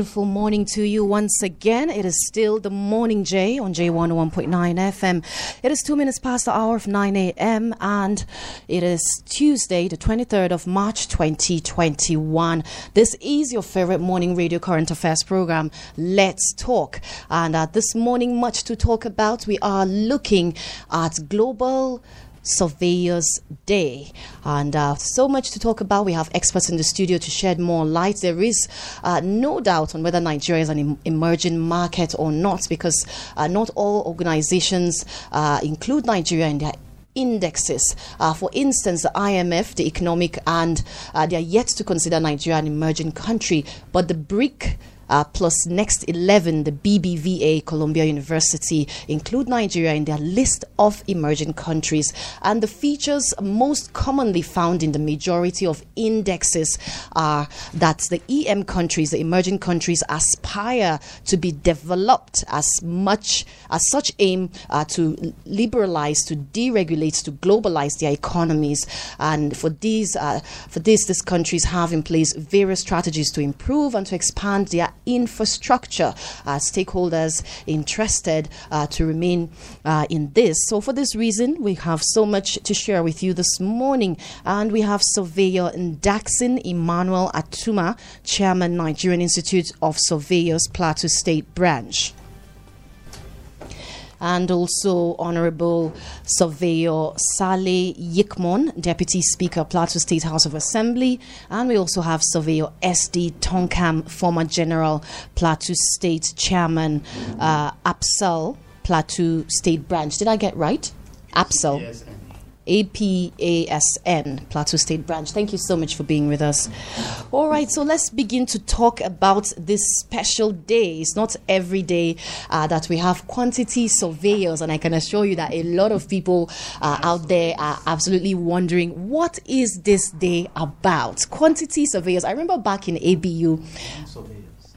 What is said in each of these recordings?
Beautiful morning to you once again. It is still the Morning J on J101.9 FM. It is two minutes past the hour of 9 a.m. and it is Tuesday, the 23rd of March 2021. This is your favorite morning radio current affairs program, Let's Talk. And uh, this morning, much to talk about. We are looking at global Surveyors Day. And uh, so much to talk about. We have experts in the studio to shed more light. There is uh, no doubt on whether Nigeria is an em- emerging market or not, because uh, not all organizations uh, include Nigeria in their indexes. Uh, for instance, the IMF, the economic, and uh, they are yet to consider Nigeria an emerging country, but the BRIC uh, plus next 11, the BBVA, Columbia University, include Nigeria in their list of emerging countries. And the features most commonly found in the majority of indexes are that the EM countries, the emerging countries, aspire to be developed as much as such aim uh, to liberalize, to deregulate, to globalize their economies. And for these, uh, for this, these countries have in place various strategies to improve and to expand their infrastructure. Uh, stakeholders interested uh, to remain uh, in this. So, for this reason, we have so much to share with you this morning. And we have Surveyor Ndaxin Emmanuel Atuma, Chairman, Nigerian Institute of Surveyors, Plateau State Branch and also Honorable Surveyor Saleh Yikmon, Deputy Speaker, Plateau State House of Assembly, and we also have Surveyor S.D. Tonkam, former General, Plateau State Chairman, uh, APSAL, Plateau State Branch. Did I get right? APSAL. Yes. APASN, Plateau State Branch. Thank you so much for being with us. All right, so let's begin to talk about this special day. It's not every day uh, that we have quantity surveyors, and I can assure you that a lot of people uh, out there are absolutely wondering what is this day about? Quantity surveyors. I remember back in ABU.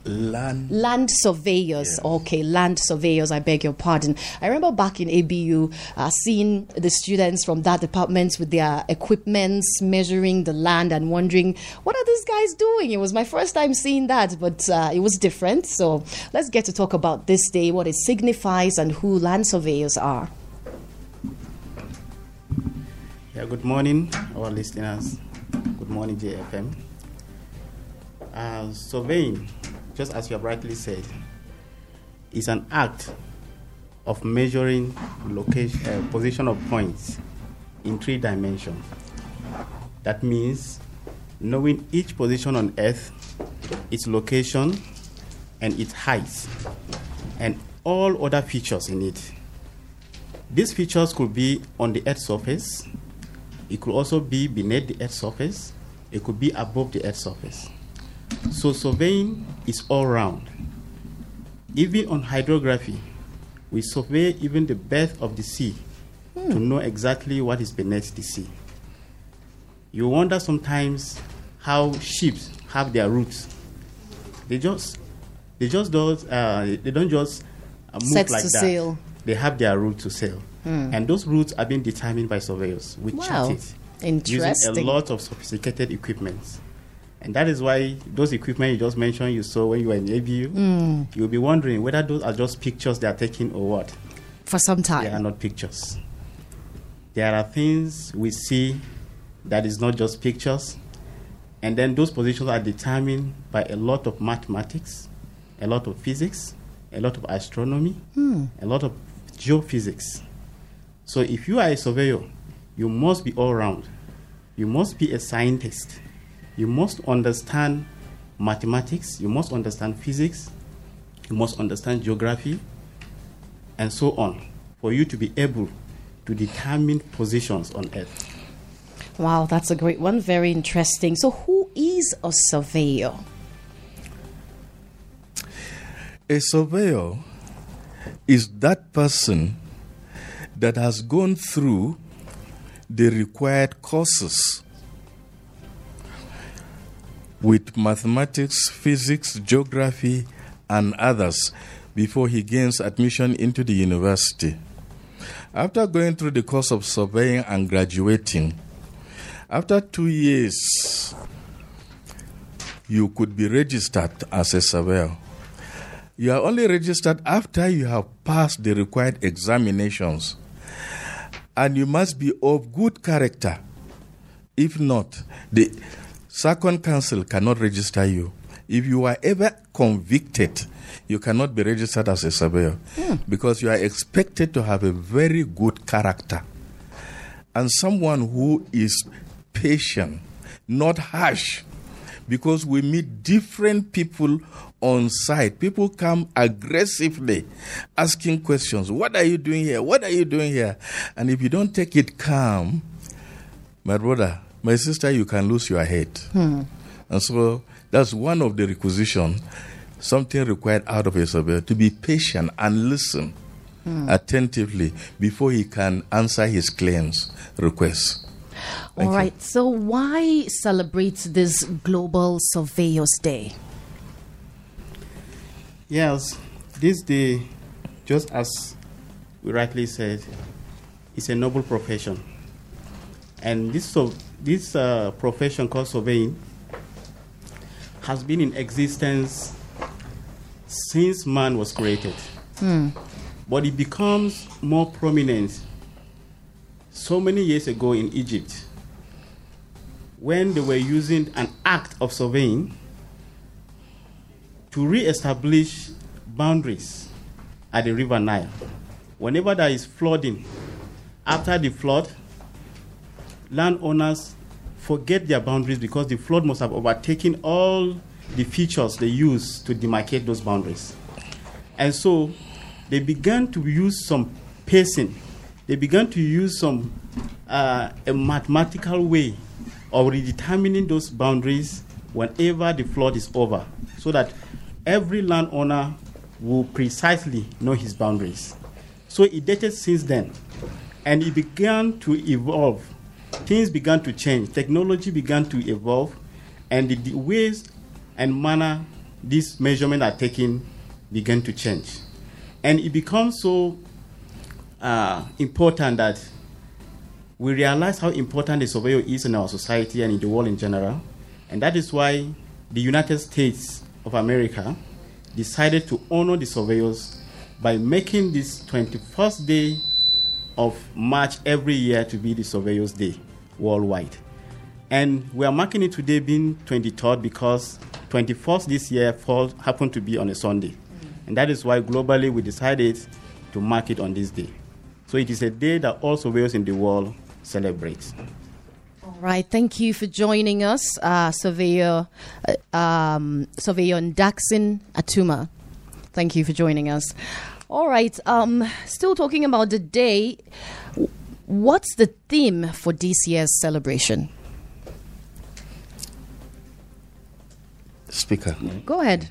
Land land surveyors. Yes. Okay, land surveyors. I beg your pardon. I remember back in ABU uh, seeing the students from that department with their equipments measuring the land and wondering what are these guys doing. It was my first time seeing that, but uh, it was different. So let's get to talk about this day, what it signifies, and who land surveyors are. Yeah. Good morning, our listeners. Good morning, JFM. Uh, surveying just as you have rightly said, is an act of measuring location, uh, position of points in three dimensions. That means knowing each position on Earth, its location, and its height, and all other features in it. These features could be on the Earth's surface, it could also be beneath the Earth's surface, it could be above the Earth's surface. So surveying is all round. Even on hydrography, we survey even the depth of the sea hmm. to know exactly what is beneath the sea. You wonder sometimes how ships have their routes. They just they just don't uh, they don't just uh, move Sets like to that. Sail. They have their route to sail, hmm. and those routes are being determined by surveyors. We wow. chart it using a lot of sophisticated equipment. And that is why those equipment you just mentioned you saw when you were in ABU, mm. you'll be wondering whether those are just pictures they are taking or what. For some time. They are not pictures. There are things we see that is not just pictures. And then those positions are determined by a lot of mathematics, a lot of physics, a lot of astronomy, mm. a lot of geophysics. So if you are a surveyor, you must be all round you must be a scientist. You must understand mathematics, you must understand physics, you must understand geography, and so on, for you to be able to determine positions on Earth. Wow, that's a great one. Very interesting. So, who is a surveyor? A surveyor is that person that has gone through the required courses with mathematics, physics, geography, and others before he gains admission into the university. After going through the course of surveying and graduating, after two years, you could be registered as a surveyor. You are only registered after you have passed the required examinations. And you must be of good character. If not, the second council cannot register you. If you are ever convicted, you cannot be registered as a surveyor Hmm. because you are expected to have a very good character and someone who is patient, not harsh. Because we meet different people on site. People come aggressively asking questions. What are you doing here? What are you doing here? And if you don't take it calm, my brother, my sister, you can lose your head. Hmm. And so that's one of the requisitions, something required out of a surveyor to be patient and listen hmm. attentively before he can answer his claims, requests. All right. So, why celebrate this Global Surveyors Day? Yes, this day, just as we rightly said, is a noble profession. And this, so, this uh, profession called surveying has been in existence since man was created. But it becomes more prominent so many years ago in Egypt when they were using an act of surveying to re-establish boundaries at the river Nile. Whenever there is flooding, after the flood, landowners forget their boundaries because the flood must have overtaken all the features they use to demarcate those boundaries. And so they began to use some pacing. They began to use some uh, a mathematical way of redetermining those boundaries whenever the flood is over, so that every landowner will precisely know his boundaries. So it dated since then, and it began to evolve. Things began to change. Technology began to evolve, and the, the ways and manner these measurements are taken began to change. And it becomes so uh, important that we realize how important the surveyor is in our society and in the world in general. And that is why the United States of America decided to honor the surveyors by making this 21st day of March every year to be the Surveyors Day worldwide. And we are marking it today being 23rd because 21st this year fall, happened to be on a Sunday. And that is why globally we decided to mark it on this day. So it is a day that all surveyors in the world celebrate. All right. Thank you for joining us, uh, Surveyor, uh, um, Surveyor Daxin Atuma. Thank you for joining us. All right. Um, still talking about the day. W- What's the theme for this year's celebration? Speaker. Go ahead,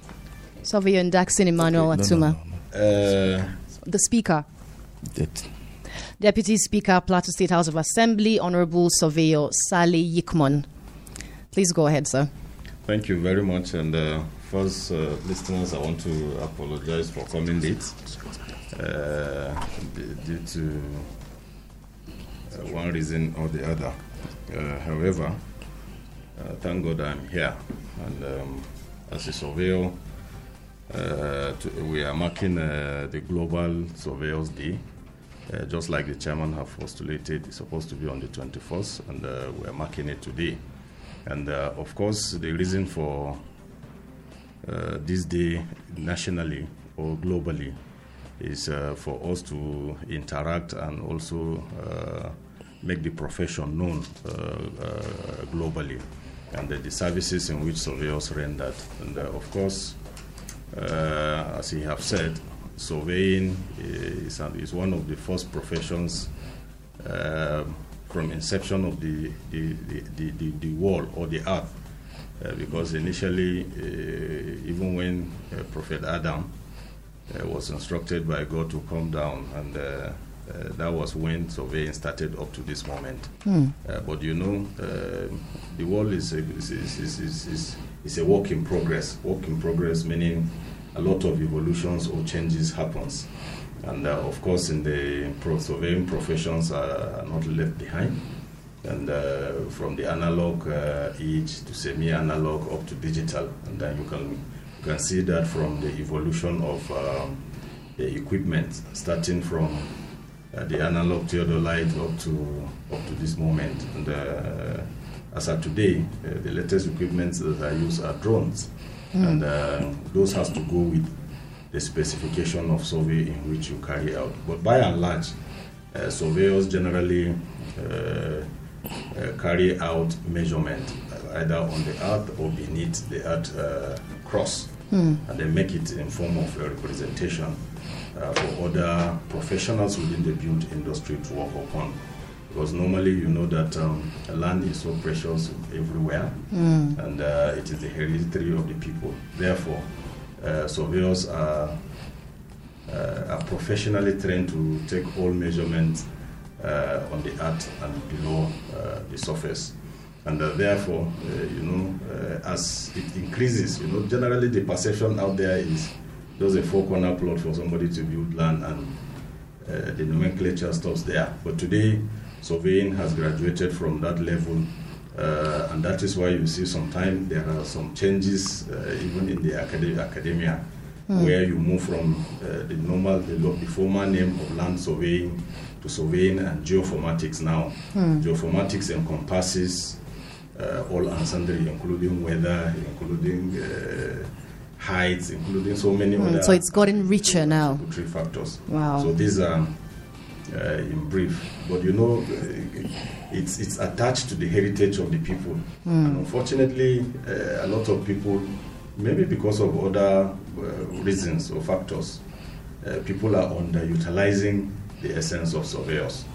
Surveyor Daxin Emmanuel No, no, Atuma, no, no. Uh, the Speaker. That- Deputy Speaker, Plateau State House of Assembly, Honorable Surveyor Saleh Yikmon. Please go ahead, sir. thank you very much. And uh, first, uh, listeners, I want to apologize for coming late uh, due to one reason or the other. Uh, however, uh, thank God I'm here. And um, as a surveyor, uh, to, we are marking uh, the Global Surveyors Day. Uh, just like the chairman have postulated, it's supposed to be on the 21st, and uh, we are marking it today. And uh, of course, the reason for uh, this day nationally or globally is uh, for us to interact and also uh, make the profession known uh, uh, globally and the, the, services in which surveyors rendered. And of course, as he have said, surveying is, is one of the first professions from inception of the, the, the, the, the world or the earth. Uh, because initially, uh, even when uh, Prophet Adam uh, was instructed by God to come down, and uh, uh, that was when surveying started up to this moment. Mm. but you know, the world is a, is, is, is, is, is a work in progress. Work in progress meaning a lot of evolutions or changes happens. And uh, of course, in the pro- surveying professions are not left behind. And uh, from the analog uh, age to semi-analog up to digital, and then you can you can see that from the evolution of um, the equipment, starting from uh, the analog theodolite up to up to this moment. And uh, as of today, uh, the latest equipment that I use are drones. Mm. And uh, those has to go with the specification of survey in which you carry out. But by and large, uh, surveyors generally uh, uh carry out measurement either on the earth or beneath the earth uh, cross, mm. and they make it in form of a representation for other professionals within the built industry to work upon because normally you know that um, land is so precious everywhere mm. and uh, it is the hereditary of the people. Therefore, uh, surveyors are, uh, are professionally trained to take all measurements uh, on the earth and below uh, the surface. And uh, therefore, you know, as it increases, you know, generally the perception out there is there's a four corner plot for somebody to build land and the nomenclature stops there. But today, surveying has graduated from that level. Uh, and that is why you see sometimes there are some changes uh, even in the acad- academia mm. where you move from uh, the normal, the, the, former name of land surveying to surveying and geoinformatics now. Mm. Geoinformatics encompasses uh, all and sundry, including weather, including uh, heights, including so many mm. other. So it's gotten richer now. Three factors. Wow. So these are uh, in brief. But you know, uh, it's it's attached to the heritage of the people, mm. and unfortunately, uh, a lot of people, maybe because of other uh, reasons or factors, uh, people are underutilizing the essence of surveyors,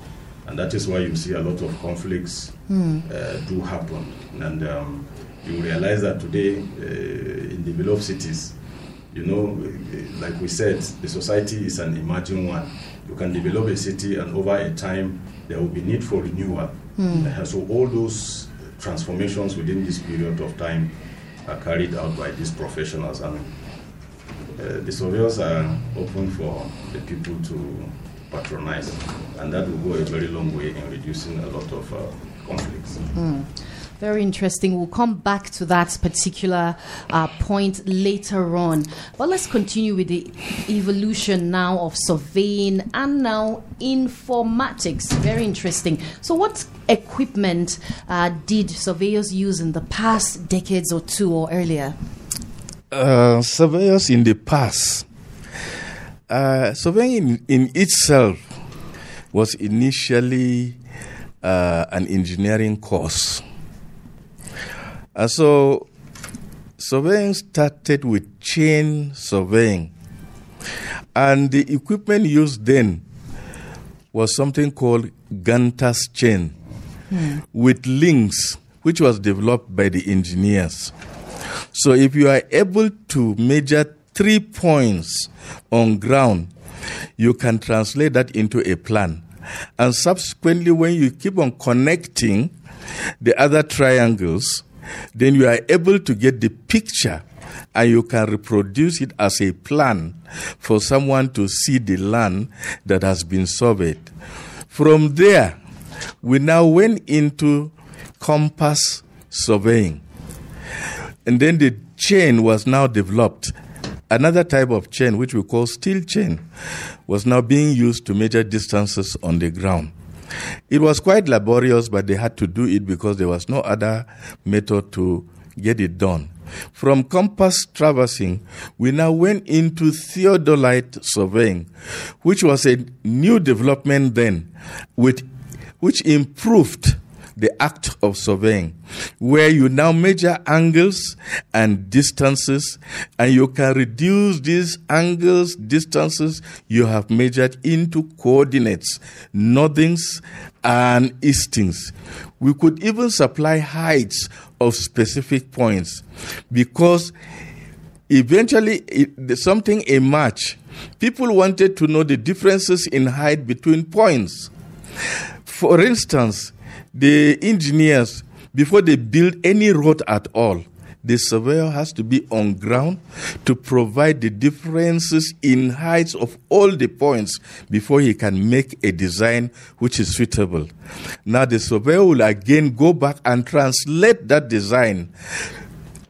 and that is why you see a lot of conflicts mm. do happen, and um, you realize that today in developed cities. You know, like we said, the society is an emerging one you can develop a city, and over a time, there will be need for renewal. Mm. Uh, so all those transformations within this period of time are carried out by these professionals, and uh, the surveyors are open for the people to patronize, and that will go a very long way in reducing a lot of uh, conflicts. Mm. Very interesting. We'll come back to that particular uh, point later on. But let's continue with the evolution now of surveying and now informatics. Very interesting. So, what equipment uh, did surveyors use in the past decades or two or earlier? Uh, surveyors in the past, uh, surveying in, in, itself was initially uh, an engineering course and so surveying started with chain surveying. And the equipment used then was something called Gunter's chain hmm. with links, which was developed by the engineers. So if you are able to measure three points on ground, you can translate that into a plan. And subsequently, when you keep on connecting the other triangles, then you are able to get the picture and you can reproduce it as a plan for someone to see the land that has been surveyed. From there, we now went into compass surveying. And then the chain was now developed. Another type of chain, which we call steel chain, was now being used to measure distances on the ground. It was quite laborious, but they had to do it because there was no other method to get it done. From compass traversing, we now went into theodolite surveying, which was a new development then with which improved the act of surveying, where you now measure angles and distances, and you can reduce these angles, distances you have measured into coordinates, northings, and eastings. We could even supply heights of specific points because eventually it, something emerged. People wanted to know the differences in height between points. For instance, the engineers, before they build any road at all, the surveyor has to be on ground to provide the differences in heights of all the points before he can make a design which is suitable. Now the surveyor will again go back and translate that design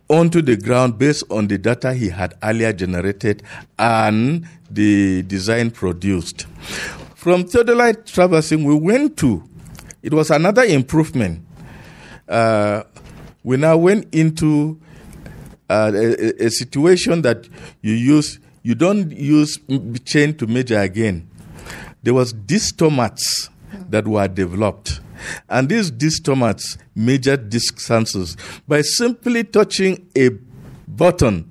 onto the ground based on the data he had earlier generated and the design produced. From theodolite traversing, we went to it was another improvement. Uh, we now went into uh, a, a, situation that you use you don't use chain to measure again. There was distomats that were developed, and these distomats measured distances by simply touching a button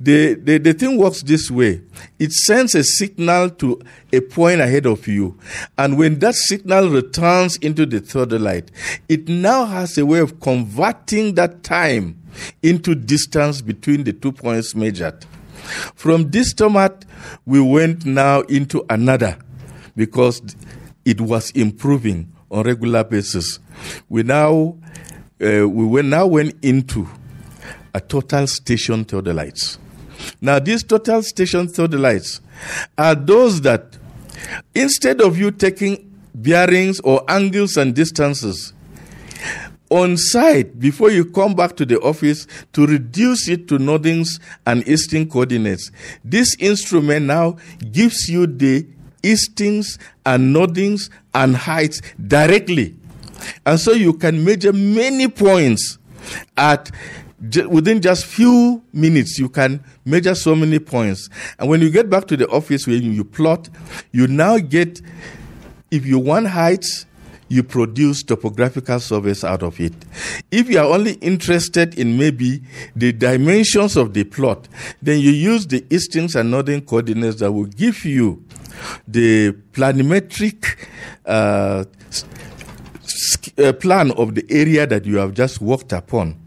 the, the, the thing works this way it sends a signal to a point ahead of you. And when that signal returns into the third light, it now has a way of converting that time into distance between the two points measured. From distomat, we went now into another because it was improving on regular basis. We now uh, we now went into a total station theodolites. Now, these total station theodolites are those that instead of you taking bearings or angles and distances on site before you come back to the office to reduce it to northings and easting coordinates, this instrument now gives you the eastings and northings and heights directly. And so you can measure many points at within just few minutes you can measure so many points and when you get back to the office when you plot you now get if you want heights you produce topographical surveys out of it. If you are only interested in maybe the dimensions of the plot, then you use the eastings and northern coordinates that will give you the planimetric uh, uh, plan of the area that you have just worked upon.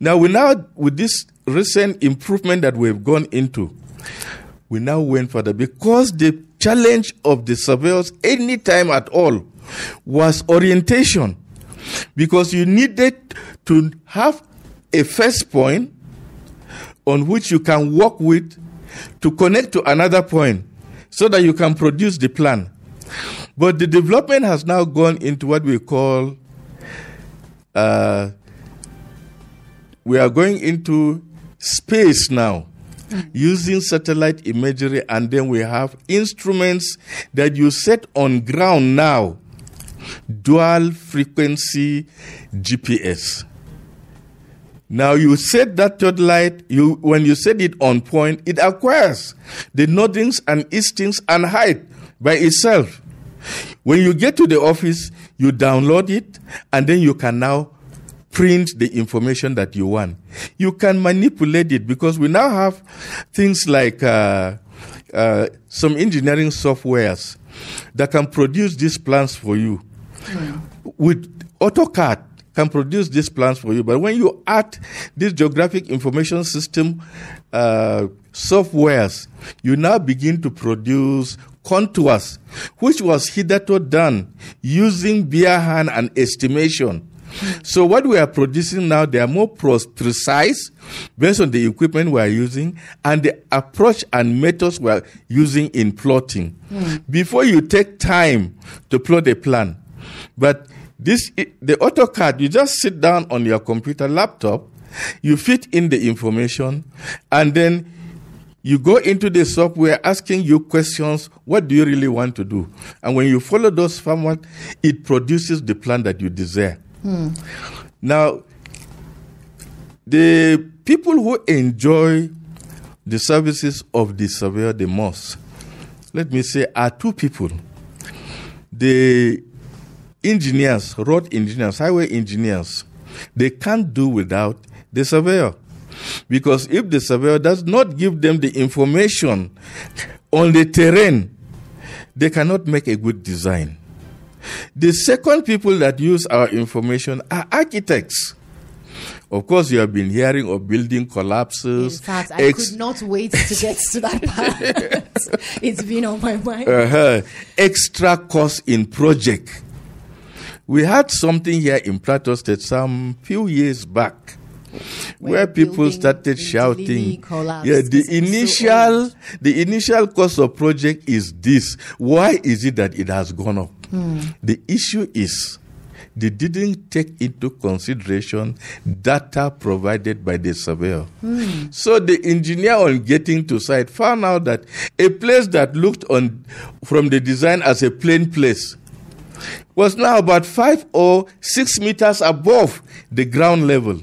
Now we now with this recent improvement that we've gone into, we now went further because the challenge of the surveyors any time at all was orientation. Because you needed to have a first point on which you can work with to connect to another point so that you can produce the plan. But the development has now gone into what we call uh, we are going into space now using satellite imagery and then we have instruments that you set on ground now. Dual frequency gps now you set that theodolite you when you set it on point it acquires the northings and eastings and height by itself. When you get to the office you download it and then you can now print the information that you want. You can manipulate it because we now have things like uh, uh, some engineering softwares that can produce these plans for you. Mm. With AutoCAD can produce these plans for you, but when you add this geographic information system uh, softwares, you now begin to produce contours, which was hitherto done using bare hand and estimation. So what we are producing now, they are more precise based on the equipment we are using and the approach and methods we are using in plotting. Mm. Before you take time to plot a plan, but this the AutoCAD, you just sit down on your computer laptop, you fit in the information, and then you go into the software asking you questions what do you really want to do and when you follow those format it produces the plan that you desire Hmm. Now, the people who enjoy the services of the surveyor the most, let me say, are two people. The engineers, road engineers, highway engineers, they can't do without the surveyor. Because if the surveyor does not give them the information on the terrain, they cannot make a good design. The second people that use our information are architects. Of course, you have been hearing of building collapses. In fact, I ex- could not wait to get to that part. it's been on my mind. uh-huh, extra cost in project. We had something here in Plateau State some few years back. Where Where, people started shouting, collapsed. yeah, the is so initial, the initial cost of project is this. Why is it that it has gone up? Hmm. The issue is they didn't take into consideration data provided by the surveyor. Hmm. So the engineer on getting to site found out that a place that looked on from the design as a plain place was now about five or six meters above the ground level.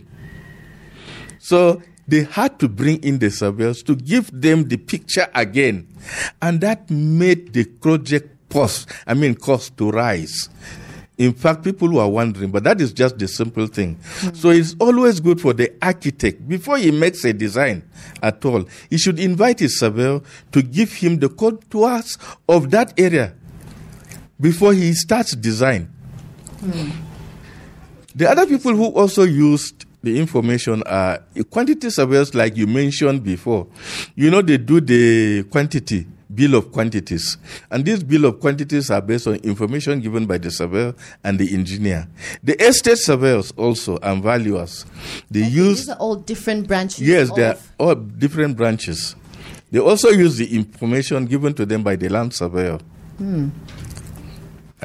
So they had to bring in the surveyors to give them the picture again. And that made the project cost, I mean, cost to rise. In fact, people were wondering, but that is just the simple thing. Hmm. So it's always good for the architect, before he makes a design at all, he should invite his surveyor to give him the contours of that area before he starts design. Hmm. The other people who also used the information are quantity surveyors, like you mentioned before. You know, they do the quantity bill of quantities, and these bill of quantities are based on information given by the surveyor and the engineer. The estate surveyors also and valuers, they use These are all different branches. Yes, they are all different branches. They also use the information given to them by the land surveyor. Hmm.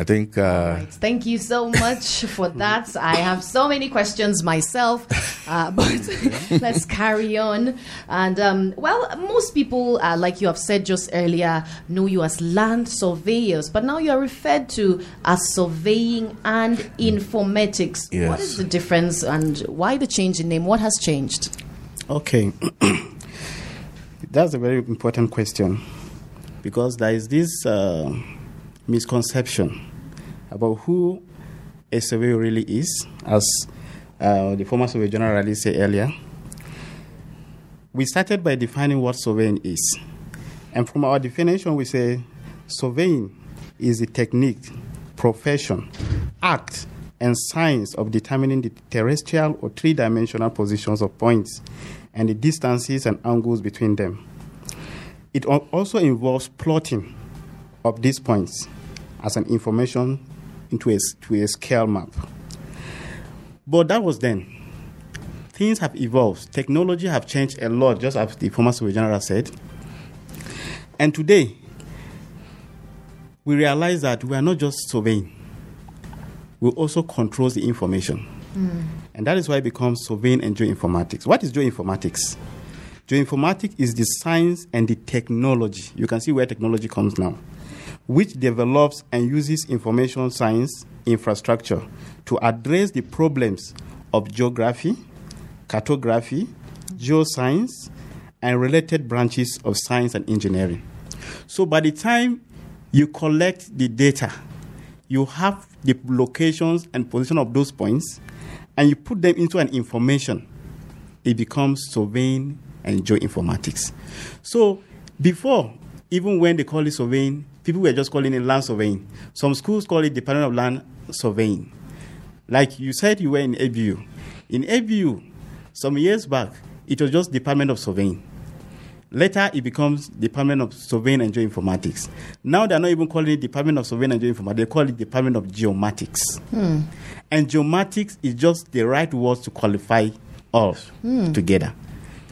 I think. Uh, Right. Thank you so much for that. I have so many questions myself, uh, but let's carry on. And um, well, most people, uh, like you have said just earlier, know you as land surveyors, but now you are referred to as surveying and informatics. What Yes. is the difference, and why the change in name? What has changed? Okay. That's a very important question because there is this uh, misconception about who a surveyor really is, as uh, the former surveyor general said earlier. We started by defining what surveying is. And from our definition, we say surveying is the technique, profession, act, and science of determining the terrestrial or three dimensional positions of points and the distances and angles between them. It also involves plotting of these points as an information into a, to a scale map. But that was then. Things have evolved. Technology have changed a lot, just as the former Surveyor General said. And today, we realize that we are not just surveying, we also control the information. Hmm. And that is why it becomes surveying and geoinformatics. What is geoinformatics? Geoinformatics is the science and the technology. You can see where technology comes now, which develops and uses information science infrastructure to address the problems of geography, cartography, geoscience, and related branches of science and engineering. So by the time you collect the data, you have the locations and position of those points, and you put them into an information, it becomes surveying and geoinformatics. So before, even when they call it surveying, people were just calling it land surveying. Some schools call it Department of Land Surveying. Like you said, you were in ABU. In ABU, some years back, it was just Department of Surveying. Later, it becomes Department of Surveying and Geoinformatics. Now, they're not even calling it Department of Surveying and Geoinformatics, they call it Department of Geomatics. Hmm. And geomatics is just the right word to qualify all hmm. together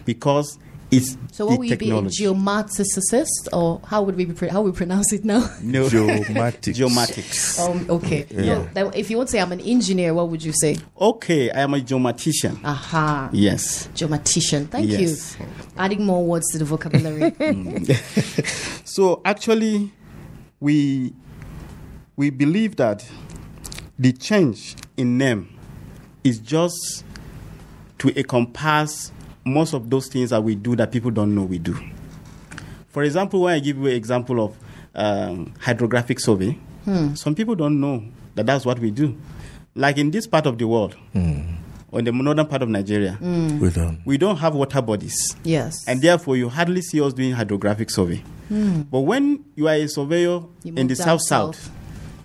because it's So, the what would you be a technology. geomaticist, or how would we be pre- how would we pronounce it now? no. Geomatics. geomatics. Um, okay. Yeah. No, if you want to say I'm an engineer, what would you say? Okay, I am a geomatician. Aha. Yes. Geomatician. Thank Yes. you. Adding more words to the vocabulary. So actually, we we believe that the change in name is just to encompass most of those things that we do that people don't know we do. For example, when I give you an example of um, hydrographic survey, some people don't know that that's what we do. Like in this part of the world, Mm. or in the northern part of Nigeria, We don't. we don't have water bodies. Yes. And therefore, you hardly see us doing hydrographic survey. But when you are a surveyor Hmm. You in the south south,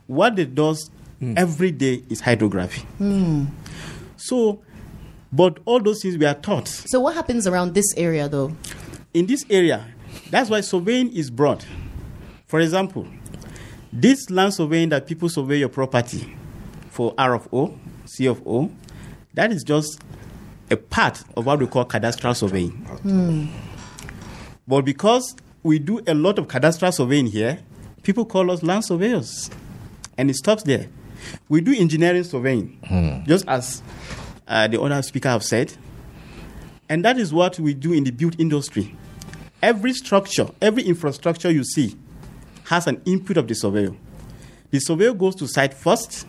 what it does every day is hydrography. Hmm. So, but all those things we are taught so what happens around this area though? in this area. That's why surveying is broad. For example, this land surveying that people survey your property for R of O, C of O, that is just a part of what we call cadastral surveying. Hmm. But because we do a lot of cadastral surveying here, people call us land surveyors. And it stops there. We do engineering surveying, hmm. just as uh, the other speaker have said. And that is what we do in the built industry. Every structure, every infrastructure you see has an input of the surveyor. The surveyor goes to site first.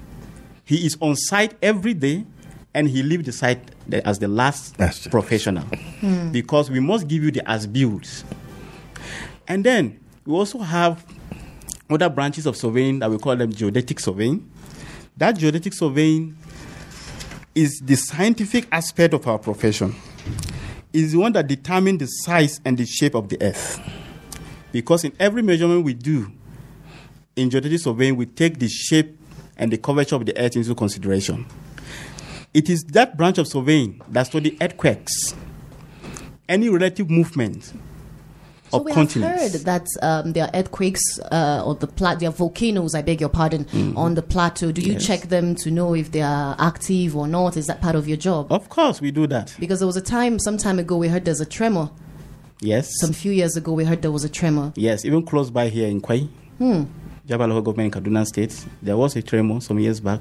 He is on site every day and he leaves the site as the last That's it. professional because we must give you the as built. And then we also have other branches of surveying that we call them geodetic surveying. That geodetic surveying is the scientific aspect of our profession. Is the one that determines the size and the shape of the earth. Because in every measurement we do in geodetic surveying, we take the shape and the curvature of the earth into consideration. It is that branch of surveying that studies earthquakes, any relative movement So of we have heard that um, there are earthquakes uh, or the plat- there are volcanoes. I beg your pardon on the plateau. Do you Mm-hmm. Yes. check them to know if they are active or not? Is that part of your job? Of course, we do that. Because there was a time, some time ago, we heard there's a tremor. Yes. Some few years ago, we heard there was a tremor. Yes, even close by here in Kwoi, Hmm. Jaba local government in Kaduna State, there was a tremor some years back.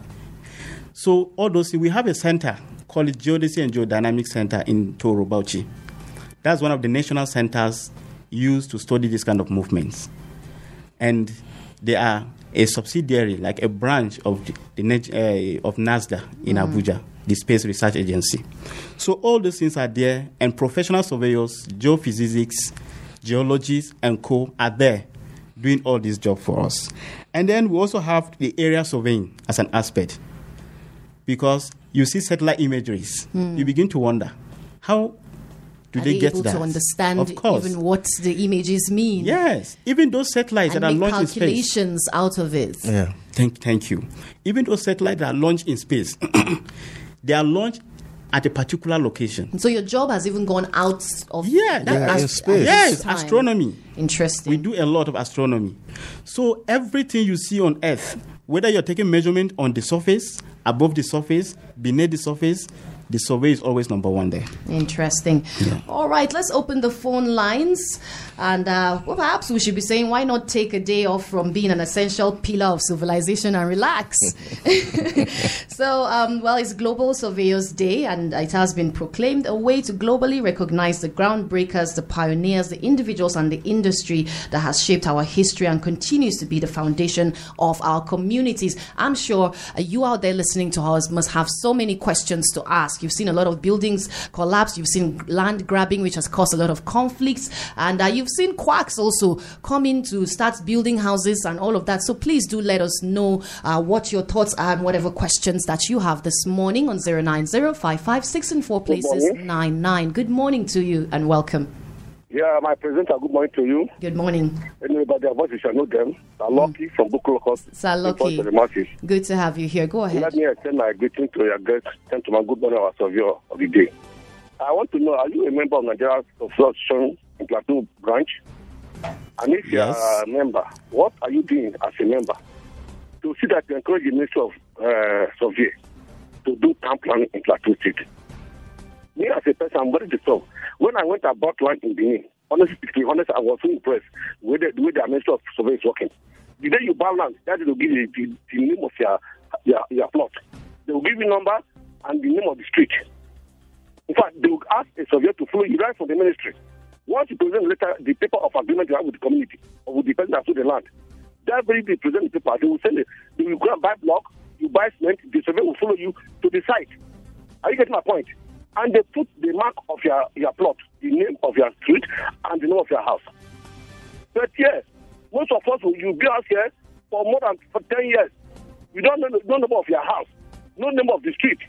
So all those we have a center called Geodesy and Geodynamic Center in Toro Bauchi. That's one of the national centers used to study this kind of movements, and they are a subsidiary, like a branch of the, the uh, of NASDA in Abuja, the Space Research Agency. So all those things are there, and professional surveyors, geophysics, geologists, and co are there doing all this job for us. And then we also have the area surveying as an aspect, because you see satellite imageries, you begin to wonder how do Are they, they get able that? to understand of course. even what the images mean? Yes, even those satellites And that are launched in space. calculations out of it. Yeah. Thank, thank you. Even those satellites that are launched in space, they are launched at a particular location. So your job has even gone out of Yeah, that yeah, as- space. Yes, time. astronomy. Interesting. We do a lot of astronomy. So everything you see on Earth, whether you're taking measurement on the surface, above the surface, beneath the surface, the survey is always number one there. Interesting. All right, let's open the phone lines. And uh, well, perhaps we should be saying, why not take a day off from being an essential pillar of civilization and relax? so, um, well, it's Global Surveyors Day, and it has been proclaimed a way to globally recognize the groundbreakers, the pioneers, the individuals, and the industry that has shaped our history and continues to be the foundation of our communities. I'm sure uh, you out there listening to us must have so many questions to ask. You've seen a lot of buildings collapse, you've seen land grabbing, which has caused a lot of conflicts, and uh, you've seen quacks also come in to start building houses and all of that. So please do let us know uh, what your thoughts are and whatever questions that you have this morning on 090 and 4 places morning. 99. Good morning to you and welcome. Yeah, my presenter, good morning to you. Good morning. Anyway, by their voices, I know them. They're lucky from Bukulokos. Sir Lucky. To the masses. Good to have you here. Go ahead. Let me extend my greeting to your guest, gentleman. Good morning, our surveyor of the day. I want to know, are you a member of Nigeria's Construction in Plateau branch? And if Yes. you're a member, what are you doing as a member to see that you encourage the Ministry of uh, Survey to do town planning in Plateau State? Me as a person, I'm very disturbed. When I went about land in Benin, honestly, to be honest, I was so impressed with the, way the Ministry of Survey is working. The day you buy land, that will give you the, the name of your, your, your plot. They will give you number and the name of the street. In fact, they will ask a surveyor to follow you right from the ministry. Once you present later the paper of agreement you have with the community or with the person that sold the land, that very day present the paper, they will send it. They will go and buy block, you buy cement, the surveyor will follow you to the site. Are you getting my point? And they put the mark of your, your plot, the name of your street, and the name of your house. But yes, most of us will you be out here for more than for 10 years. You don't know the no number of your house, no number of the street.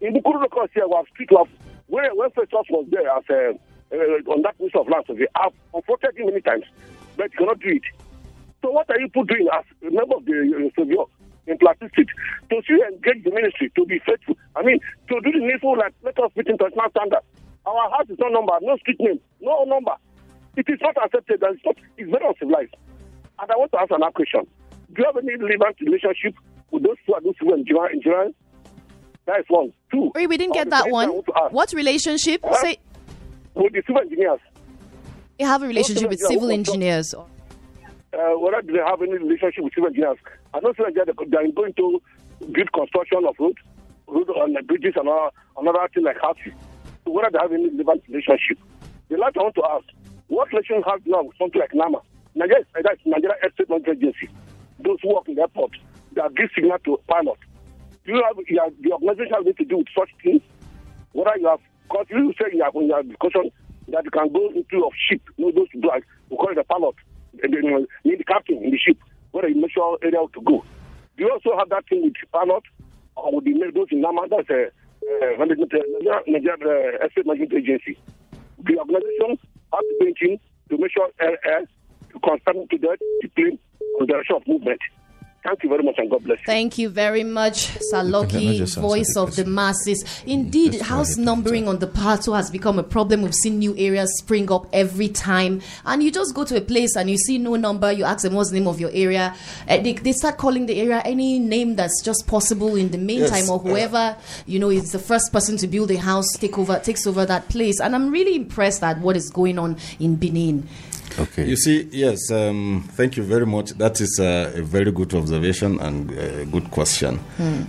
In Bukuru local here, we have street of where when Festus was there as a, uh, on that piece of land survey. I've him many times, but he cannot do it. So what are you doing as a member of the uh, in State to see engage the ministry to be faithful? I mean, to do the needful, like let us meet international standards. Our house is no number, no street name, no number. It is not accepted. and It's, not, it's very uncivilized. And I want to ask another question. Do you have any relevant relationship with those who are those civil engineer- engineers? That is one. Two. Wait, we didn't get that one. thing I want to ask. What relationship? Huh? Say With the civil engineers. you have a relationship with civil engineers. uh, whether they have any relationship with civil engineers. I know they are going to build construction of roads, road and uh, bridges and all, another thing like houses. So whether they have any relevant relationship. The last I want to ask, what relation have now with something like NAMA? Nigeria, that's Nigeria Estate Management Agency. Those who work in the airport, they give signal to pilot. Do you have, you have the organization has to do with such things? Whether you have, because you say in your, in your discussion that you can go into of ship, you know, those black, we call it a pilot, and then you need the captain in the ship, whether you measure area to go. Do you also have that thing with pilot or with the those in NAMA, that's a uh, management, uh, uh, Estate Management Agency? The organization has to be in to make sure air, air to concern to that discipline on direction of movement. Thank you very much and God bless you. Thank you very much, Saloki, just voice of the masses. Indeed, Just house try numbering on the plateau has become a problem. We've seen new areas spring up every time. And you just go to a place and you see no number, you ask them what's the name of your area. Uh, they, they start calling the area any name that's just possible in the meantime, Yes, or whoever, you know, is the first person to build a house take over takes over that place. And I'm really impressed at what is going on in Benin. Okay. You see, yes, um, thank you very much. That is uh, a very good observation and a good question.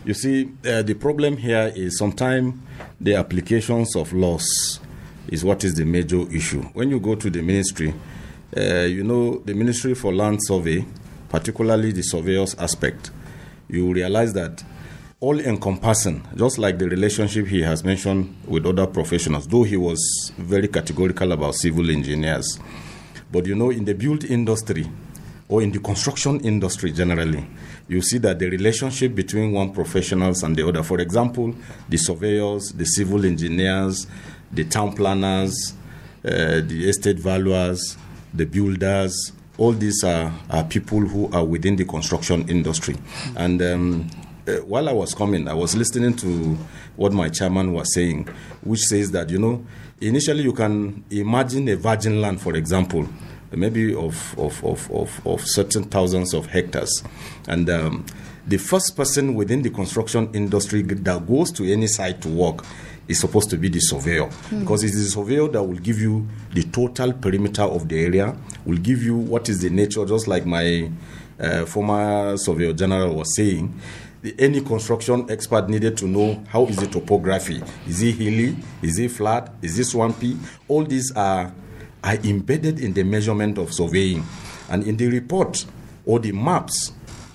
You see, uh, the problem here is sometimes the applications of laws is what is the major issue. When you go to the ministry, uh, you know, the Ministry for Land Survey, particularly the surveyor's aspect, you realize that all encompassing, just like the relationship he has mentioned with other professionals, though he was very categorical about civil engineers. But you know, in the built industry or in the construction industry generally, you see that the relationship between one professionals and the other, for example, the surveyors, the civil engineers, the town planners, uh, the estate valuers, the builders, all these are, are people who are within the construction industry. And um, uh, while I was coming, I was listening to what my chairman was saying, which says that, you know, initially you can imagine a virgin land, for example, maybe of, of, of, of, of certain thousands of hectares. And um, the first person within the construction industry that goes to any site to work is supposed to be the surveyor. Because it is the surveyor that will give you the total perimeter of the area will give you what is the nature just like my uh, former surveyor general was saying the, any construction expert needed to know how is the topography. Is it hilly? Is it flat? Is it swampy? All these are are embedded in the measurement of surveying. And in the report or the maps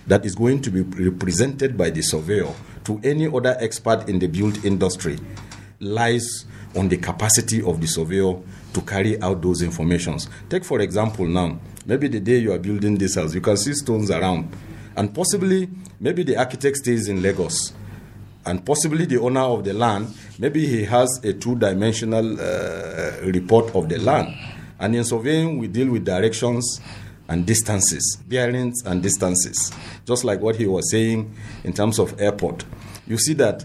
that is going to be represented by the surveyor to any other expert in the built industry lies on the capacity of the surveyor to carry out those informations. Take for example now, maybe the day you are building this house, you can see stones around, and possibly maybe the architect stays in Lagos, and possibly the owner of the land, maybe he has a two-dimensional uh, report of the land, and in surveying we deal with directions and distances, bearings and distances, just like what he was saying in terms of airport. You see that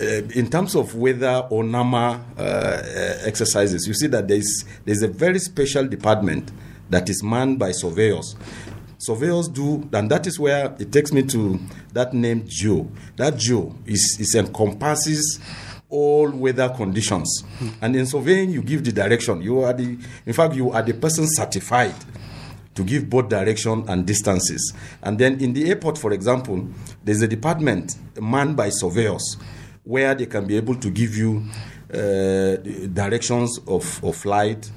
uh, in terms of weather or NAMA uh, uh, exercises, you see that there's, there's a very special department that is manned by surveyors. Surveyors do, and that is where it takes me to that name Geo. That Geo is, is encompasses all weather conditions. And in surveying, you give the direction. You are the, in fact, you are the person certified to give both direction and distances. And then in the airport, for example, there's a department manned by surveyors where they can be able to give you uh, directions of, of flight,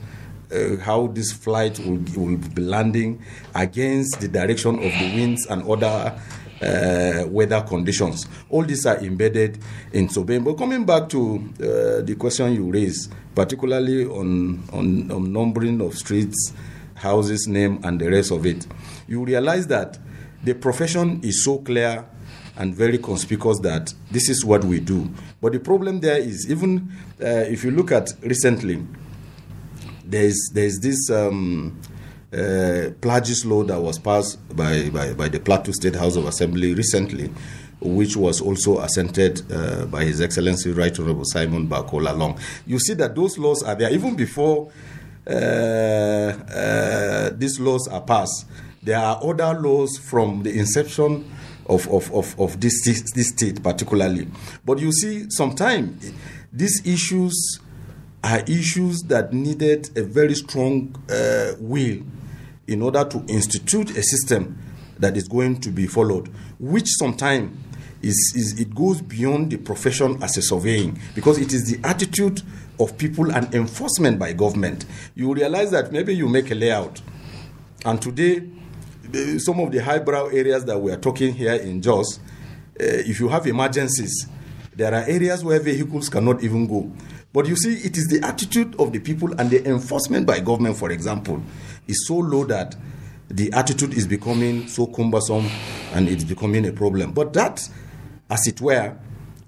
uh, how this flight will, will be landing against the direction of the winds and other uh, weather conditions. All these are embedded in surveying. But coming back to uh, the question you raised, particularly on, on, on numbering of streets, houses, name, and the rest of it, you realize that the profession is so clear and very conspicuous that this is what we do. But the problem there is even uh, if you look at recently, there's there's this um, uh, PLAGIS law that was passed by, by, by the Plateau State House of Assembly recently, which was also assented uh, by His Excellency Right Honorable Simon Bako Lalong. You see that those laws are there even before uh, uh, these laws are passed. There are other laws from the inception of, of, of, of this, this state, particularly. But you see, sometimes these issues are issues that needed a very strong uh, will in order to institute a system that is going to be followed, which sometimes is, is it goes beyond the profession as a surveying because it is the attitude of people and enforcement by government. You realize that maybe you make a layout, and today some of the highbrow areas that we are talking here in Jos, uh, if you have emergencies, there are areas where vehicles cannot even go. But you see, it is the attitude of the people and the enforcement by government, for example, is so low that the attitude is becoming so cumbersome and it's becoming a problem. But that, as it were,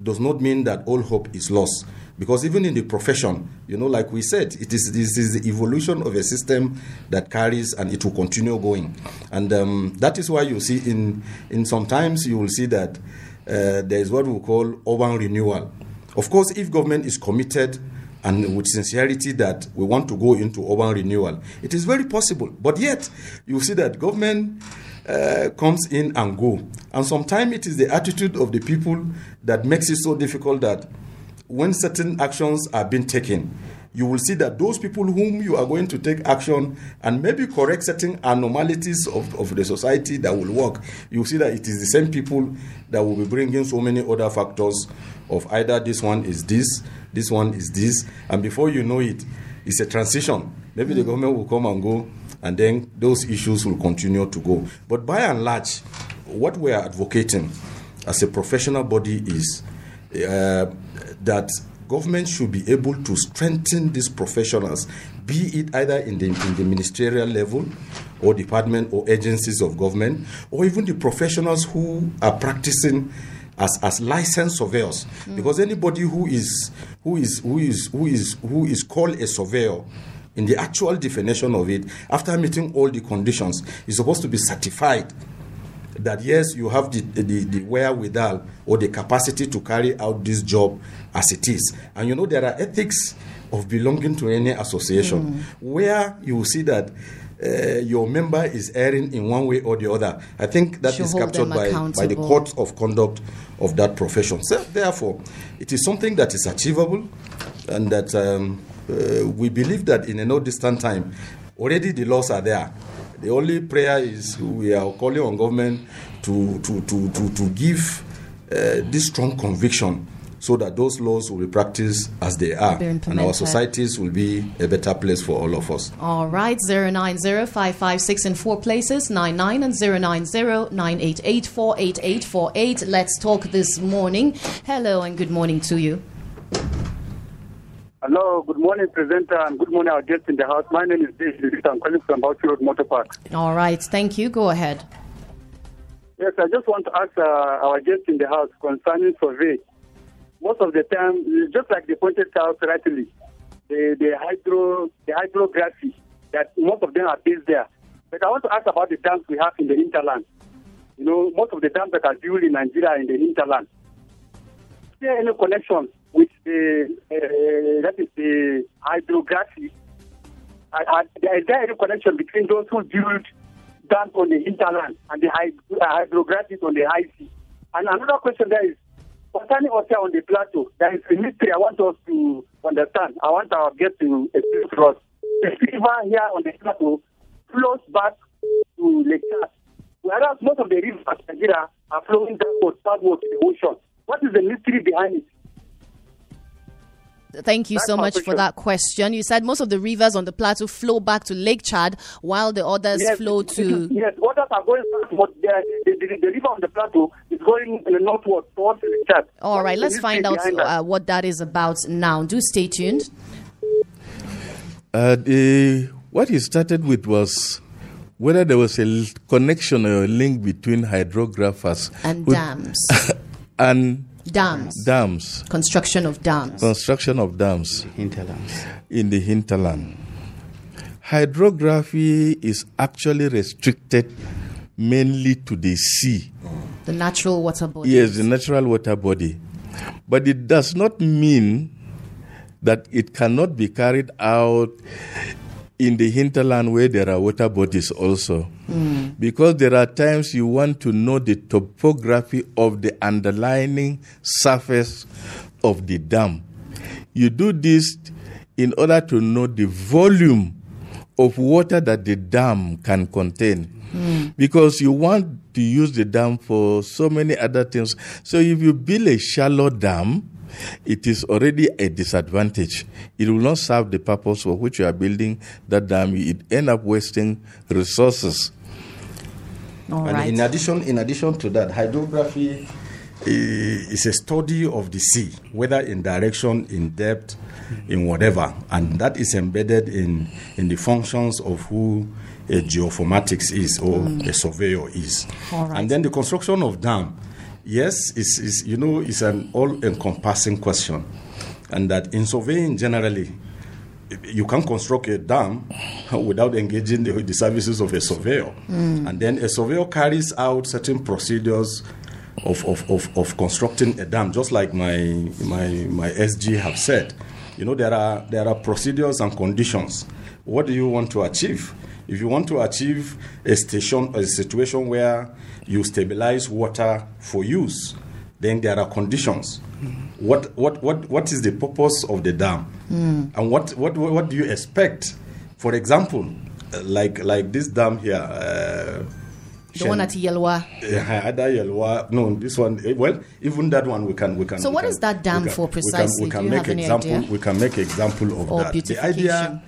does not mean that all hope is lost. Because even in the profession, you know, like we said, it is this is the evolution of a system that carries and it will continue going. And um, that is why you see in in sometimes you will see that uh, there is what we call urban renewal. Of course, if government is committed and with sincerity that we want to go into urban renewal, it is very possible. But yet, you see that government uh, comes in and go, and sometimes it is the attitude of the people that makes it so difficult that when certain actions are being taken, you will see that those people whom you are going to take action and maybe correct certain anomalies of, of the society that will work, you see that it is the same people that will be bringing so many other factors of either this one is this, this one is this, and before you know it, it's a transition. Maybe the government will come and go, and then those issues will continue to go. But by and large, what we are advocating as a professional body is uh, that government should be able to strengthen these professionals, be it either in the, in the ministerial level or department or agencies of government, or even the professionals who are practicing as, as licensed surveyors. Mm. Because anybody who is who is who is who is who is called a surveyor in the actual definition of it, after meeting all the conditions, is supposed to be certified that yes, you have the, the, the wherewithal or the capacity to carry out this job as it is. And you know, there are ethics of belonging to any association mm. where you see that uh, your member is erring in one way or the other. I think that is captured by, by the court of conduct of that profession. So, therefore, it is something that is achievable and that um, uh, we believe that in a no distant time, already the laws are there. The only prayer is we are calling on government to, to, to, to, to give uh, this strong conviction so that those laws will be practiced as they are and our societies will be a better place for all of us. All right, 090-556 in four places, 99 and 090-988-48848. Let's talk this morning. Hello and good morning to you. Hello, good morning, presenter, and good morning, our guests in the house. My name is David. I'm calling from Bauchi Road Motor Park. All right, thank you. Go ahead. Yes, I just want to ask uh, our guests in the house concerning survey. Most of the time, just like they pointed out rightly, the, the hydro, the hydrography, that most of them are based there. But I want to ask about the dams we have in the hinterland. You know, most of the dams that are built in Nigeria in the hinterland. Is there any connection with the uh, that is the hydrography. Uh, is there any connection between those who build dams on the hinterland and the uh, hydrographies on the high sea? And another question there is concerning us on the plateau. There is a mystery I want us to understand. I want our guests to explain to us. The river here on the plateau flows back to Lake Chad, whereas most of the rivers in Nigeria are flowing downward, southward to the ocean. What is the mystery behind it? Thank you That's so much for that question. You said most of the rivers on the plateau flow back to Lake Chad, while the others yes, flow to. Yes, others are going but the, the, the, the, river on the plateau is going northward towards Lake Chad. All right, let's find out uh, what that is about now. Do stay tuned. Uh, the, what he started with was whether there was a connection or a link between hydrographers And who- dams. and Dams. dams, Construction of dams. construction of dams Hinterlands. in the hinterland. Hydrography is actually restricted mainly to the sea. The natural water body. Yes, the natural water body. But it does not mean that it cannot be carried out in the hinterland where there are water bodies also. Because there are times you want to know the topography of the underlying surface of the dam. You do this in order to know the volume of water that the dam can contain. Because you want to use the dam for so many other things. So if you build a shallow dam, it is already a disadvantage. It will not serve the purpose for which you are building that dam. It end up wasting resources. All and right. in addition, in addition to that, hydrography eh, is a study of the sea, whether in direction, in depth, in whatever, and that is embedded in in the functions of who a geoformatics is or mm. a surveyor is. All right. And then the construction of dam, yes, it's, is you know is an all-encompassing question, and that in surveying generally, you can construct a dam without engaging the, the services of a surveyor. Mm. And then a surveyor carries out certain procedures of, of, of, of constructing a dam, just like my, my, my SG have said. You know, there are, there are procedures and conditions. What do you want to achieve? If you want to achieve a station, a situation where you stabilize water for use, then there are conditions. What, what, what, what is the purpose of the dam? And what, what, what, do you expect? For example, like, like this dam here. Uh, the one at Yelwa. uh, Ada Yelwa. No, this one. eh, Well, even that one we can we can. So we what can- is that dam we can- for we can- precisely? We can, Do you make example. idea? We can make example of Or that. The idea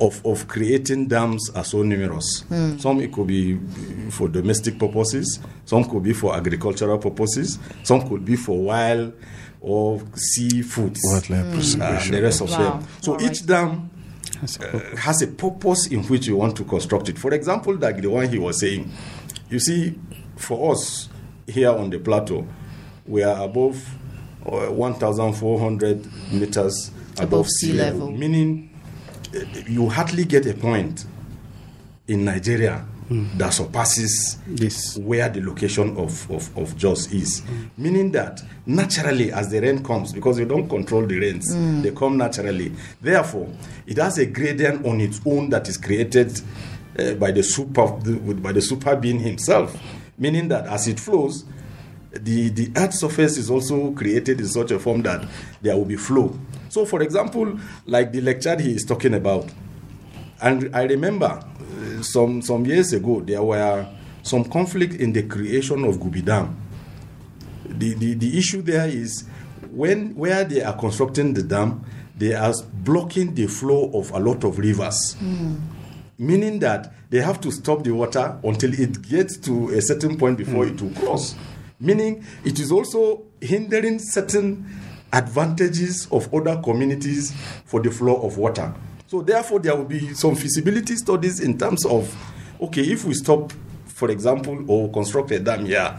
of of creating dams are so numerous. Hmm. Some it could be for domestic purposes. Some could be for agricultural purposes. Some could be for wild or seafoods. Wildlife Uh, preservation. the rest of Wow. them. So All each right. dam uh, has a purpose in which you want to construct it. For example, like the one he was saying, you see, for us here on the plateau, we are above uh, 1,400 meters above, Above sea level. meaning uh, you hardly get a point in Nigeria mm. that surpasses This. where the location of, of, of Jos is. Mm. Meaning that naturally, as the rain comes, because you don't control the rains, mm. they come naturally. Therefore, it has a gradient on its own that is created uh, by, the super, by the super being himself. Meaning that as it flows, the, the earth surface is also created in such a form that there will be flow. So, for example, like the lecture he is talking about, and I remember uh, some some years ago there were some conflict in the creation of Gubi Dam. The, the the issue there is when where they are constructing the dam, they are blocking the flow of a lot of rivers. Meaning that they have to stop the water until it gets to a certain point before it will cross. Meaning it is also hindering certain advantages of other communities for the flow of water. So therefore, there will be some feasibility studies in terms of, okay, if we stop, for example, or construct a dam here,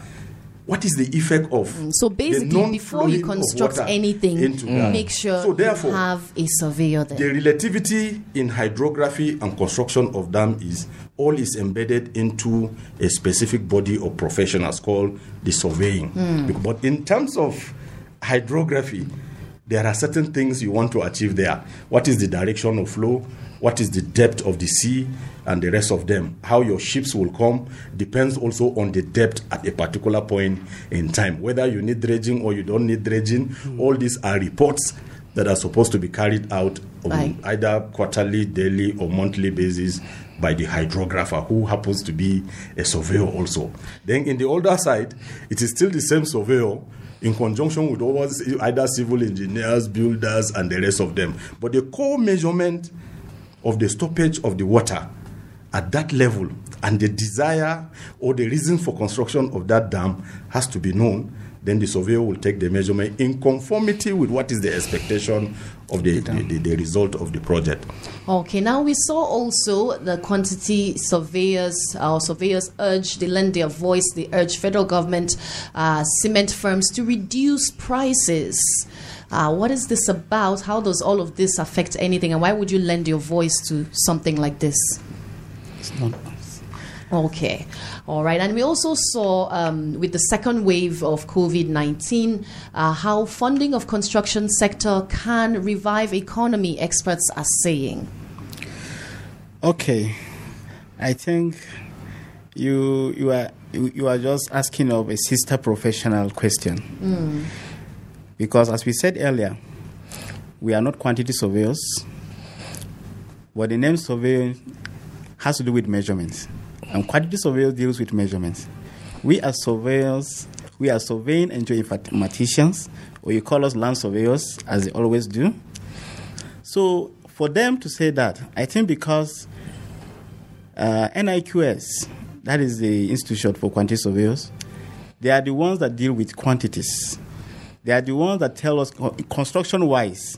what is the effect of mm, So the basically, before you construct anything, into that? make sure So therefore, you have a surveyor there. the relativity in hydrography and construction of dam is all is embedded into a specific body of professionals called the surveying. Bec- But in terms of hydrography, there are certain things you want to achieve there. What is the direction of flow? What is the depth of the sea? And the rest of them. How your ships will come depends also on the depth at a particular point in time. Whether you need dredging or you don't need dredging, hmm. all these are reports that are supposed to be carried out on Right. either quarterly, daily, or monthly basis by the hydrographer, who happens to be a surveyor also. Then, in the older side, it is still the same surveyor in conjunction with others, either civil engineers, builders, and the rest of them. But the core measurement of the stoppage of the water at that level and the desire or the reason for construction of that dam has to be known then the surveyor will take the measurement in conformity with what is the expectation of the, the, the, the result of the project. Okay, now we saw also the quantity surveyors, our surveyors urge, they lend their voice, they urge federal government, uh, cement firms to reduce prices. Uh, what is this about? How does all of this affect anything? And why would you lend your voice to something like this? It's not. Okay, all right. And we also saw um, with the second wave of COVID 19 uh, how funding of construction sector can revive economy, experts are saying. Okay, I think you you are you, you are just asking of a sister professional question. Because as we said earlier, we are not quantity surveyors, but the name surveyor has to do with measurements, and quantity surveyor deals with measurements. We are surveyors. We are surveying and geoinformaticians, or you call us land surveyors, as they always do. So for them to say that, I think because uh, NIQS, that is the Institute for Quantity Surveyors, they are the ones that deal with quantities. They are the ones that tell us construction wise.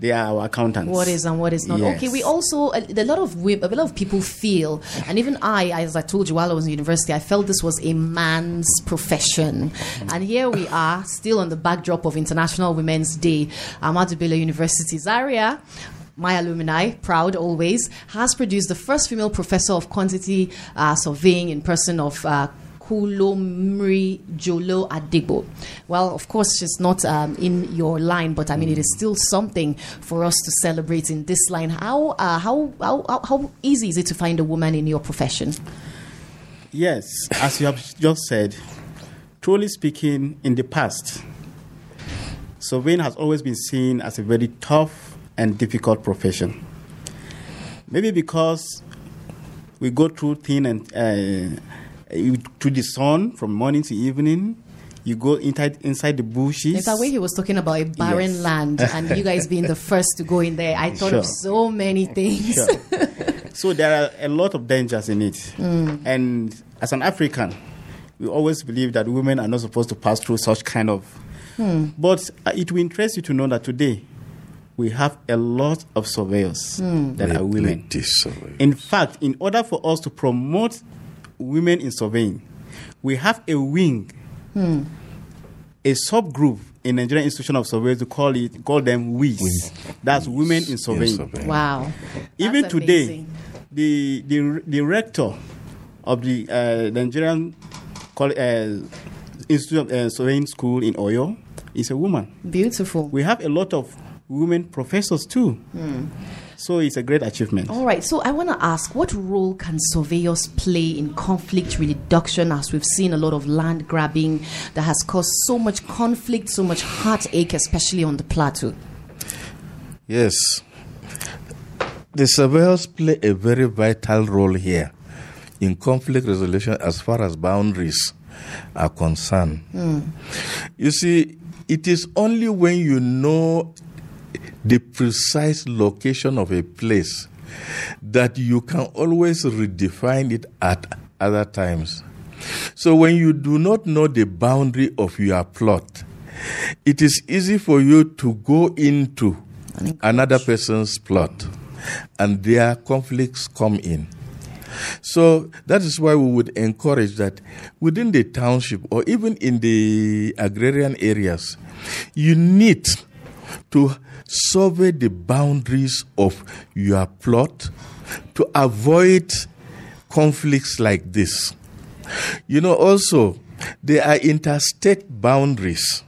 They are our accountants. what is and what is not. Yes. Okay, we also a, a lot of a lot of people feel, and even I, as I told you while I was in university, I felt this was a man's profession, and here we are still on the backdrop of International Women's Day. Ahmadu Bello University Zaria. My alumni, proud always, has produced the first female professor of quantity uh, surveying in person of uh, Kulomri Jolo Adogbo. Well, of course, she's not um, in your line, but I mean, it is still something for us to celebrate in this line. How, uh, how, how, how, easy is it to find a woman in your profession? Yes, as you have just said, truly speaking, in the past, surveying has always been seen as a very tough and difficult profession. Maybe because we go through thin and uh, Eh, to the sun from morning to evening. You go inside inside the bushes. It's that way he was talking about a barren Yes. land and you guys being the first to go in there. I thought of so many things. Sure. so there are a lot of dangers in it. Mm. And as an African, we always believe that women are not supposed to pass through such kind of. Hmm. But uh, it will interest you to know that today we have a lot of surveyors hmm. that are women. Ladies surveyors. In fact, in order for us to promote women in surveying, we have a wing, a subgroup in Nigerian Institution of Surveyors to call it call them WIS. That's Women in Surveying. surveying. Wow. Even That's today, amazing. the, the the rector of the uh, Nigerian Col- uh, Institute of uh, Surveying School in Oyo is a woman. Beautiful. We have a lot of women professors too. So it's a great achievement. All right, so I want to ask what role can surveyors play in conflict reduction as we've seen a lot of land grabbing that has caused so much conflict, so much heartache, especially on the plateau? Yes. The surveyors play a very vital role here in conflict resolution as far as boundaries are concerned. Hmm. You see, it is only when you know the precise location of a place that you can always redefine it at other times. So when you do not know the boundary of your plot, it is easy for you to go into another person's plot and their conflicts come in. So that is why we would encourage that within the township or even in the agrarian areas, you need to survey the boundaries of your plot to avoid conflicts like this. You know, also, there are interstate boundaries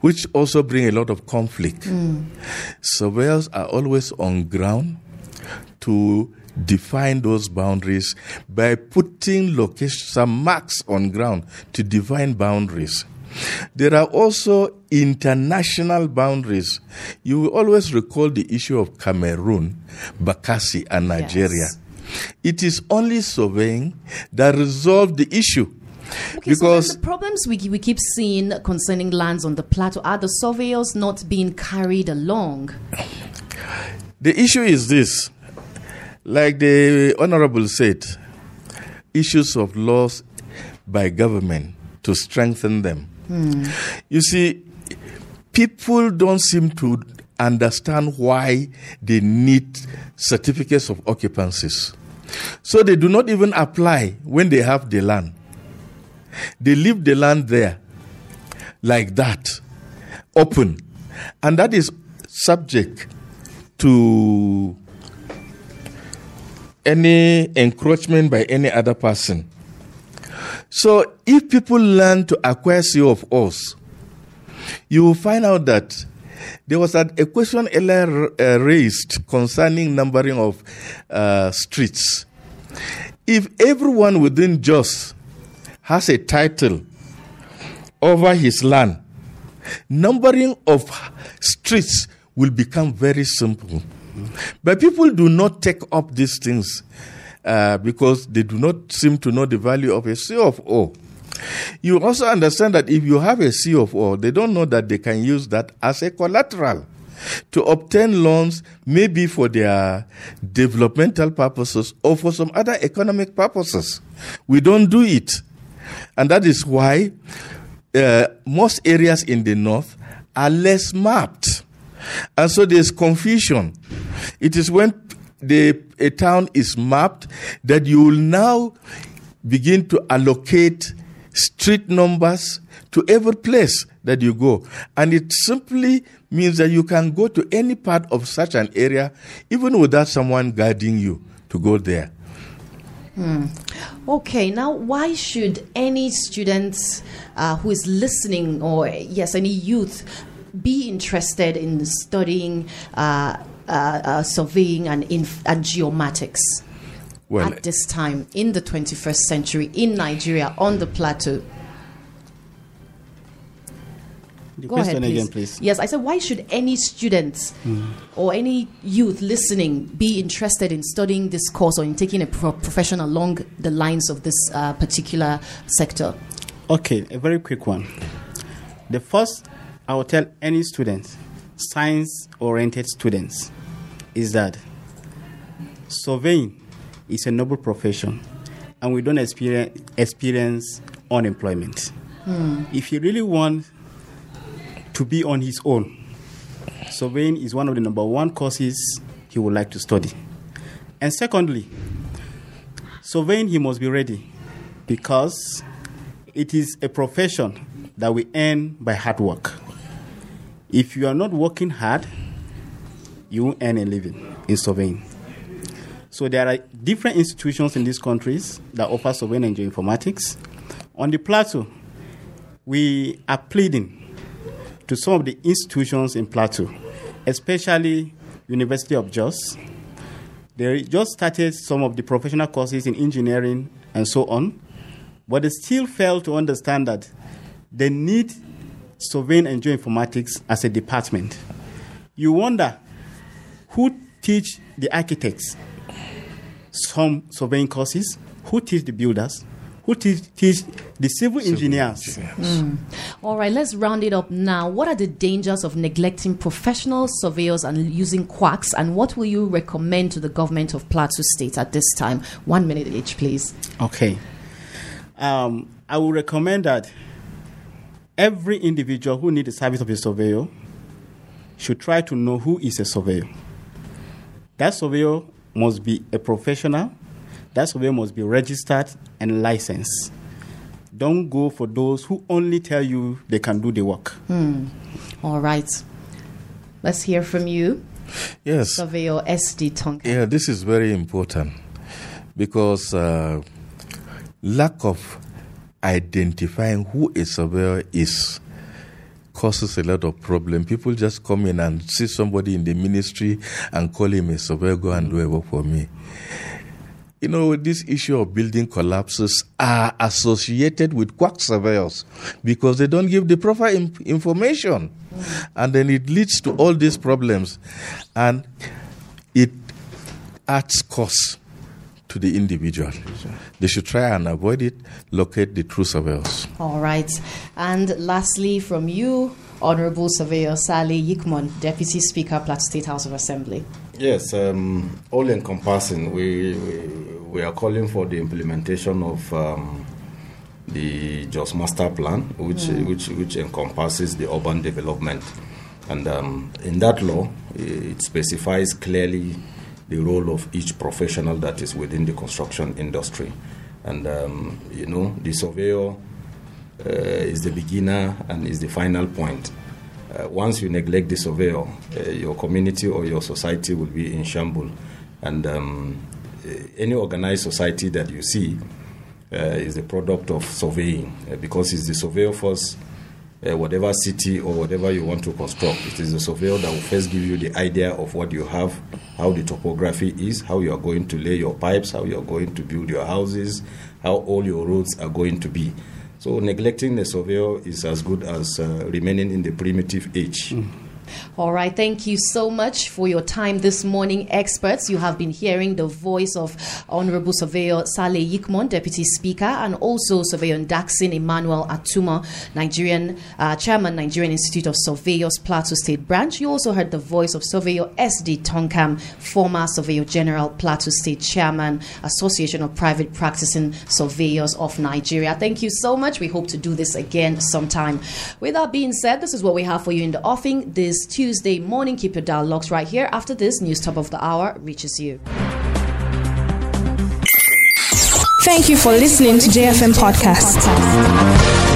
which also bring a lot of conflict. Hmm. Surveyors are always on ground to define those boundaries by putting location, some marks on ground to define boundaries. There are also international boundaries. You will always recall the issue of Cameroon, Bakassi, and Nigeria. Yes. It is only surveying that resolved the issue. Okay, because so the problems we, we keep seeing concerning lands on the plateau are the surveyors not being carried along. The issue is this like the Honorable said, issues of laws by government to strengthen them. You see, people don't seem to understand why they need certificates of occupancies. So they do not even apply when they have the land. They leave the land there like that, open. And that is subject to any encroachment by any other person. So if people learn to acquire CO of us, you will find out that there was a, a question earlier uh, raised concerning numbering of uh, streets. If everyone within Jos has a title over his land, numbering of streets will become very simple. But people do not take up these things uh, because they do not seem to know the value of a C of O. You also understand that if you have a C of O, they don't know that they can use that as a collateral to obtain loans, maybe for their developmental purposes or for some other economic purposes. We don't do it. And that is why uh, most areas in the north are less mapped. And so there's confusion. It is when the, a town is mapped that you will now begin to allocate street numbers to every place that you go. And it simply means that you can go to any part of such an area even without someone guiding you to go there. Okay, now why should any student uh, who is listening, or yes, any youth, be interested in studying uh, uh, uh, surveying and, inf- and geomatics Well, at this time in the 21st century in Nigeria on the plateau? The Go question ahead, please. again, please. Yes, I said, why should any student or any youth listening be interested in studying this course or in taking a pro- profession along the lines of this uh, particular sector? Okay, a very quick one. The first I will tell any student, science oriented students, is that surveying is a noble profession and we don't experience, experience unemployment. Hmm. If you really want to be on his own, surveying is one of the number one courses he would like to study. And secondly, surveying he must be ready because it is a profession that we earn by hard work. If you are not working hard, you won't earn a living in surveying. So there are different institutions in these countries that offer surveying and geoinformatics. On the plateau, we are pleading to some of the institutions in plateau, especially University of Jos. They just started some of the professional courses in engineering and so on, but they still fail to understand that they need surveying and geoinformatics as a department. You wonder who teach the architects some surveying courses, who teach the builders, who teach, teach the civil, engineers. All right, let's round it up now. What are the dangers of neglecting professional surveyors and using quacks? And what will you recommend to the government of Plateau State at this time? One minute each, please. Okay. Um, I would recommend that every individual who needs the service of a surveyor should try to know who is a surveyor. That surveyor must be a professional. That surveyor must be registered and licensed. Don't go for those who only tell you they can do the work. Hmm. All right. Let's hear from you, yes. Surveyor SD Tonka. Yeah, this is very important because uh, lack of identifying who a surveyor is causes a lot of problem. People just come in and see somebody in the ministry and call him a surveyor, go and do a work for me. You know, this issue of building collapses are associated with quack surveyors because they don't give the proper information. And then it leads to all these problems. And it adds cost to the individual. They should try and avoid it, locate the true surveyors. All right. And lastly, from you, Honorable Surveyor Saleh Yikmon, Deputy Speaker, Plateau State House of Assembly. Yes, um, all encompassing. We, we we are calling for the implementation of um, the Jos Master Plan, which, mm. which, which encompasses the urban development. And um, in that law, it specifies clearly the role of each professional that is within the construction industry. And, um, you know, the surveyor uh, is the beginner and is the final point. Uh, once you neglect the surveyor, uh, your community or your society will be in shambles. And um, any organized society that you see uh, is the product of surveying uh, because it's the surveyor first uh, whatever city or whatever you want to construct. It is the surveyor that will first give you the idea of what you have, how the topography is, how you are going to lay your pipes, how you are going to build your houses, how all your roads are going to be. So neglecting the surveyor is as good as uh, remaining in the primitive age. Mm. All right. Thank you so much for your time this morning, experts. You have been hearing the voice of Honorable Surveyor Saleh Yikmon, Deputy Speaker, and also Surveyor Daxin Emmanuel Atuma, Nigerian uh, Chairman, Nigerian Institute of Surveyors, Plateau State Branch. You also heard the voice of Surveyor S.D. Tonkam, former Surveyor General, Plateau State Chairman, Association of Private Practicing Surveyors of Nigeria. Thank you so much. We hope to do this again sometime. With that being said, this is what we have for you in the offing this Tuesday morning. Keep your dial locks right here. After this, news top of the hour reaches you. Thank you for listening to JFM Podcast.